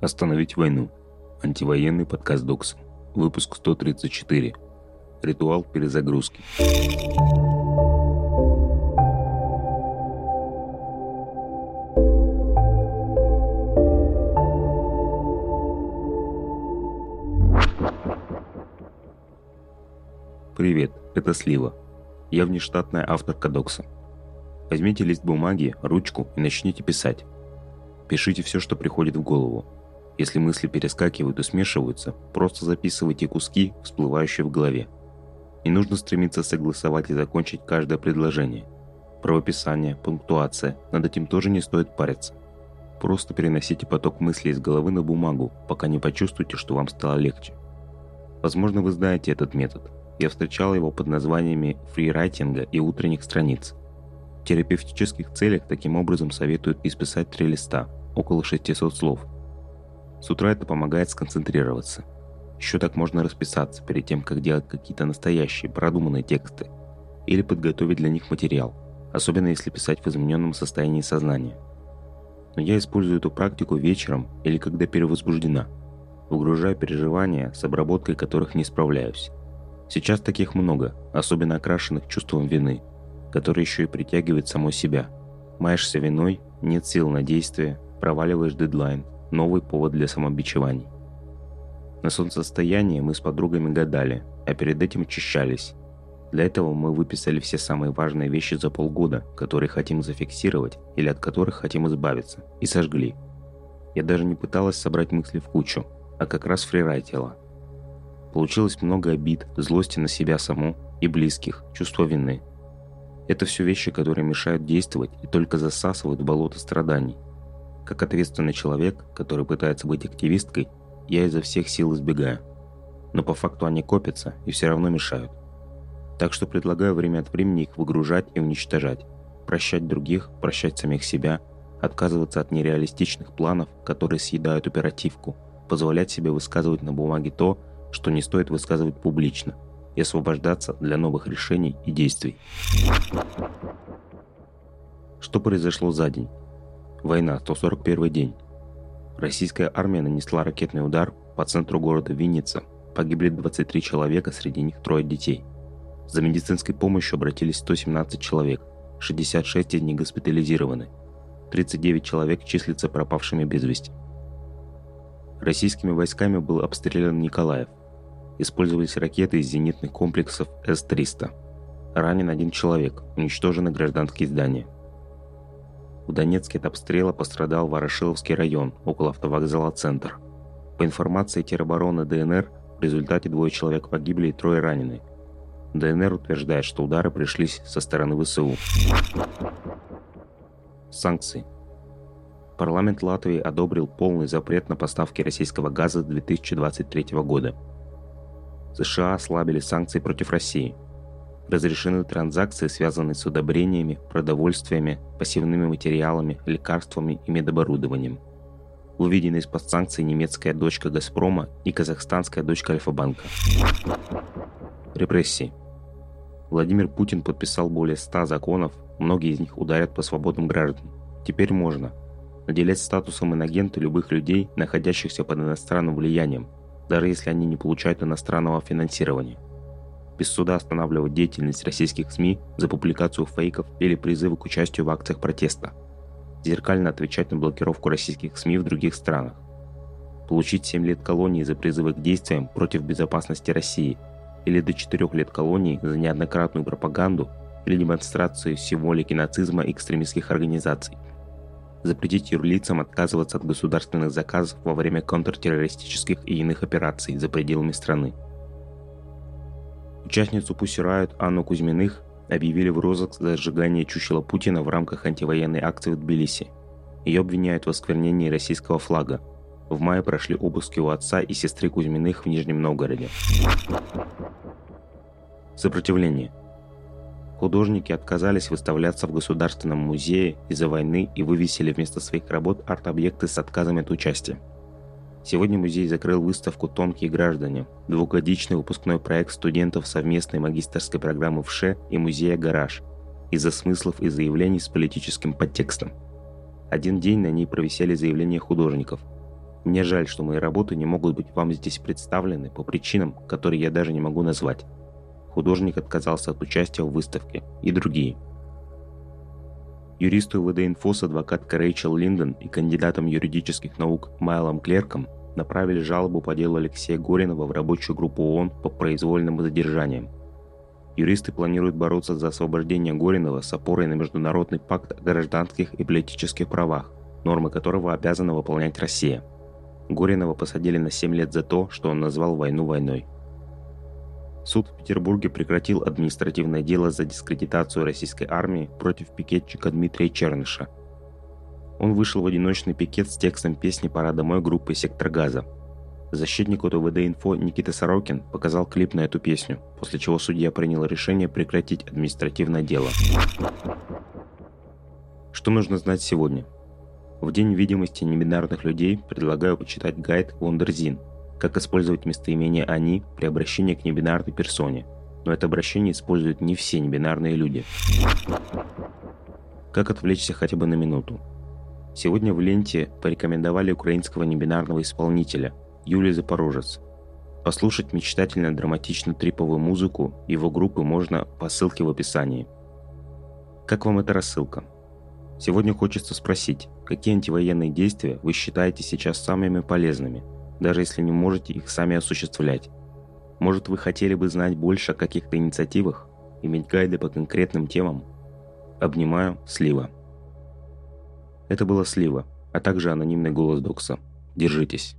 Остановить войну. Антивоенный подкаст Докса. Выпуск 134. Ритуал перезагрузки. Привет, это Слива. Я внештатная авторка Докса. Возьмите лист бумаги, ручку и начните писать. Пишите все, что приходит в голову. Если мысли перескакивают и смешиваются, просто записывайте куски, всплывающие в голове. Не нужно стремиться согласовать и закончить каждое предложение. Правописание, пунктуация, над этим тоже не стоит париться. Просто переносите поток мыслей из головы на бумагу, пока не почувствуете, что вам стало легче. Возможно, вы знаете этот метод. Я встречал его под названиями фрирайтинга и утренних страниц. В терапевтических целях таким образом советуют исписать три листа – около 600 слов. С утра это помогает сконцентрироваться. Еще так можно расписаться перед тем, как делать какие-то настоящие, продуманные тексты. Или подготовить для них материал, особенно если писать в измененном состоянии сознания. Но я использую эту практику вечером или когда перевозбуждена. Выгружаю переживания, с обработкой которых не справляюсь. Сейчас таких много, особенно окрашенных чувством вины, которые еще и притягивает само себя. Маешься виной, нет сил на действие, проваливаешь дедлайн, новый повод для самобичеваний. На солнцестоянии мы с подругами гадали, а перед этим очищались. Для этого мы выписали все самые важные вещи за полгода, которые хотим зафиксировать или от которых хотим избавиться, и сожгли. Я даже не пыталась собрать мысли в кучу, а как раз фрирайтила. Получилось много обид, злости на себя саму и близких, чувство вины. Это все вещи, которые мешают действовать и только засасывают в болото страданий – как ответственный человек, который пытается быть активисткой, я изо всех сил избегаю. Но по факту они копятся и все равно мешают. Так что предлагаю время от времени их выгружать и уничтожать. Прощать других, прощать самих себя, отказываться от нереалистичных планов, которые съедают оперативку, позволять себе высказывать на бумаге то, что не стоит высказывать публично, и освобождаться для новых решений и действий. Что произошло за день? Война, 141 день. Российская армия нанесла ракетный удар по центру города Винница. Погибли 23 человека, среди них трое детей. За медицинской помощью обратились 117 человек, 66 из них госпитализированы. 39 человек числятся пропавшими без вести. Российскими войсками был обстрелян Николаев. Использовались ракеты из зенитных комплексов С-300. Ранен один человек, уничтожены гражданские здания – в Донецке от обстрела пострадал Ворошиловский район, около автовокзала «Центр». По информации теробороны ДНР, в результате двое человек погибли и трое ранены. ДНР утверждает, что удары пришлись со стороны ВСУ. Санкции. Парламент Латвии одобрил полный запрет на поставки российского газа с 2023 года. США ослабили санкции против России – Разрешены транзакции, связанные с удобрениями, продовольствиями, пассивными материалами, лекарствами и медоборудованием. Увидены из-под санкций немецкая дочка «Газпрома» и казахстанская дочка «Альфа-банка». Репрессии. Владимир Путин подписал более 100 законов, многие из них ударят по свободным гражданам. Теперь можно наделять статусом инагента любых людей, находящихся под иностранным влиянием, даже если они не получают иностранного финансирования – без суда останавливать деятельность российских СМИ за публикацию фейков или призывы к участию в акциях протеста, зеркально отвечать на блокировку российских СМИ в других странах, получить 7 лет колонии за призывы к действиям против безопасности России или до 4 лет колонии за неоднократную пропаганду или демонстрацию символики нацизма и экстремистских организаций, запретить юрлицам отказываться от государственных заказов во время контртеррористических и иных операций за пределами страны – Участницу Riot Анну Кузьминых объявили в розыск за сжигание чучела Путина в рамках антивоенной акции в Тбилиси. Ее обвиняют в осквернении российского флага. В мае прошли обыски у отца и сестры Кузьминых в Нижнем Новгороде. Сопротивление. Художники отказались выставляться в Государственном музее из-за войны и вывесили вместо своих работ арт-объекты с отказами от участия. Сегодня музей закрыл выставку «Тонкие граждане» – двухгодичный выпускной проект студентов совместной магистрской программы ВШЭ и музея «Гараж» из-за смыслов и заявлений с политическим подтекстом. Один день на ней провисели заявления художников. Мне жаль, что мои работы не могут быть вам здесь представлены по причинам, которые я даже не могу назвать. Художник отказался от участия в выставке и другие. Юристу ВД-инфо адвокатка Рэйчел Линдон и кандидатом юридических наук Майлом Клерком направили жалобу по делу Алексея Горинова в рабочую группу ООН по произвольным задержаниям. Юристы планируют бороться за освобождение Горинова с опорой на Международный пакт о гражданских и политических правах, нормы которого обязана выполнять Россия. Горинова посадили на 7 лет за то, что он назвал войну войной. Суд в Петербурге прекратил административное дело за дискредитацию российской армии против пикетчика Дмитрия Черныша – он вышел в одиночный пикет с текстом песни «Пора домой» группы «Сектор газа». Защитник от УВД-инфо Никита Сорокин показал клип на эту песню, после чего судья принял решение прекратить административное дело. Что нужно знать сегодня? В День видимости небинарных людей предлагаю почитать гайд Вондерзин «Как использовать местоимение «они» при обращении к небинарной персоне», но это обращение используют не все небинарные люди. Как отвлечься хотя бы на минуту? Сегодня в ленте порекомендовали украинского небинарного исполнителя Юлия Запорожец. Послушать мечтательно-драматично-триповую музыку его группы можно по ссылке в описании. Как вам эта рассылка? Сегодня хочется спросить, какие антивоенные действия вы считаете сейчас самыми полезными, даже если не можете их сами осуществлять? Может, вы хотели бы знать больше о каких-то инициативах, иметь гайды по конкретным темам? Обнимаю, Слива. Это была Слива, а также анонимный голос Докса. Держитесь.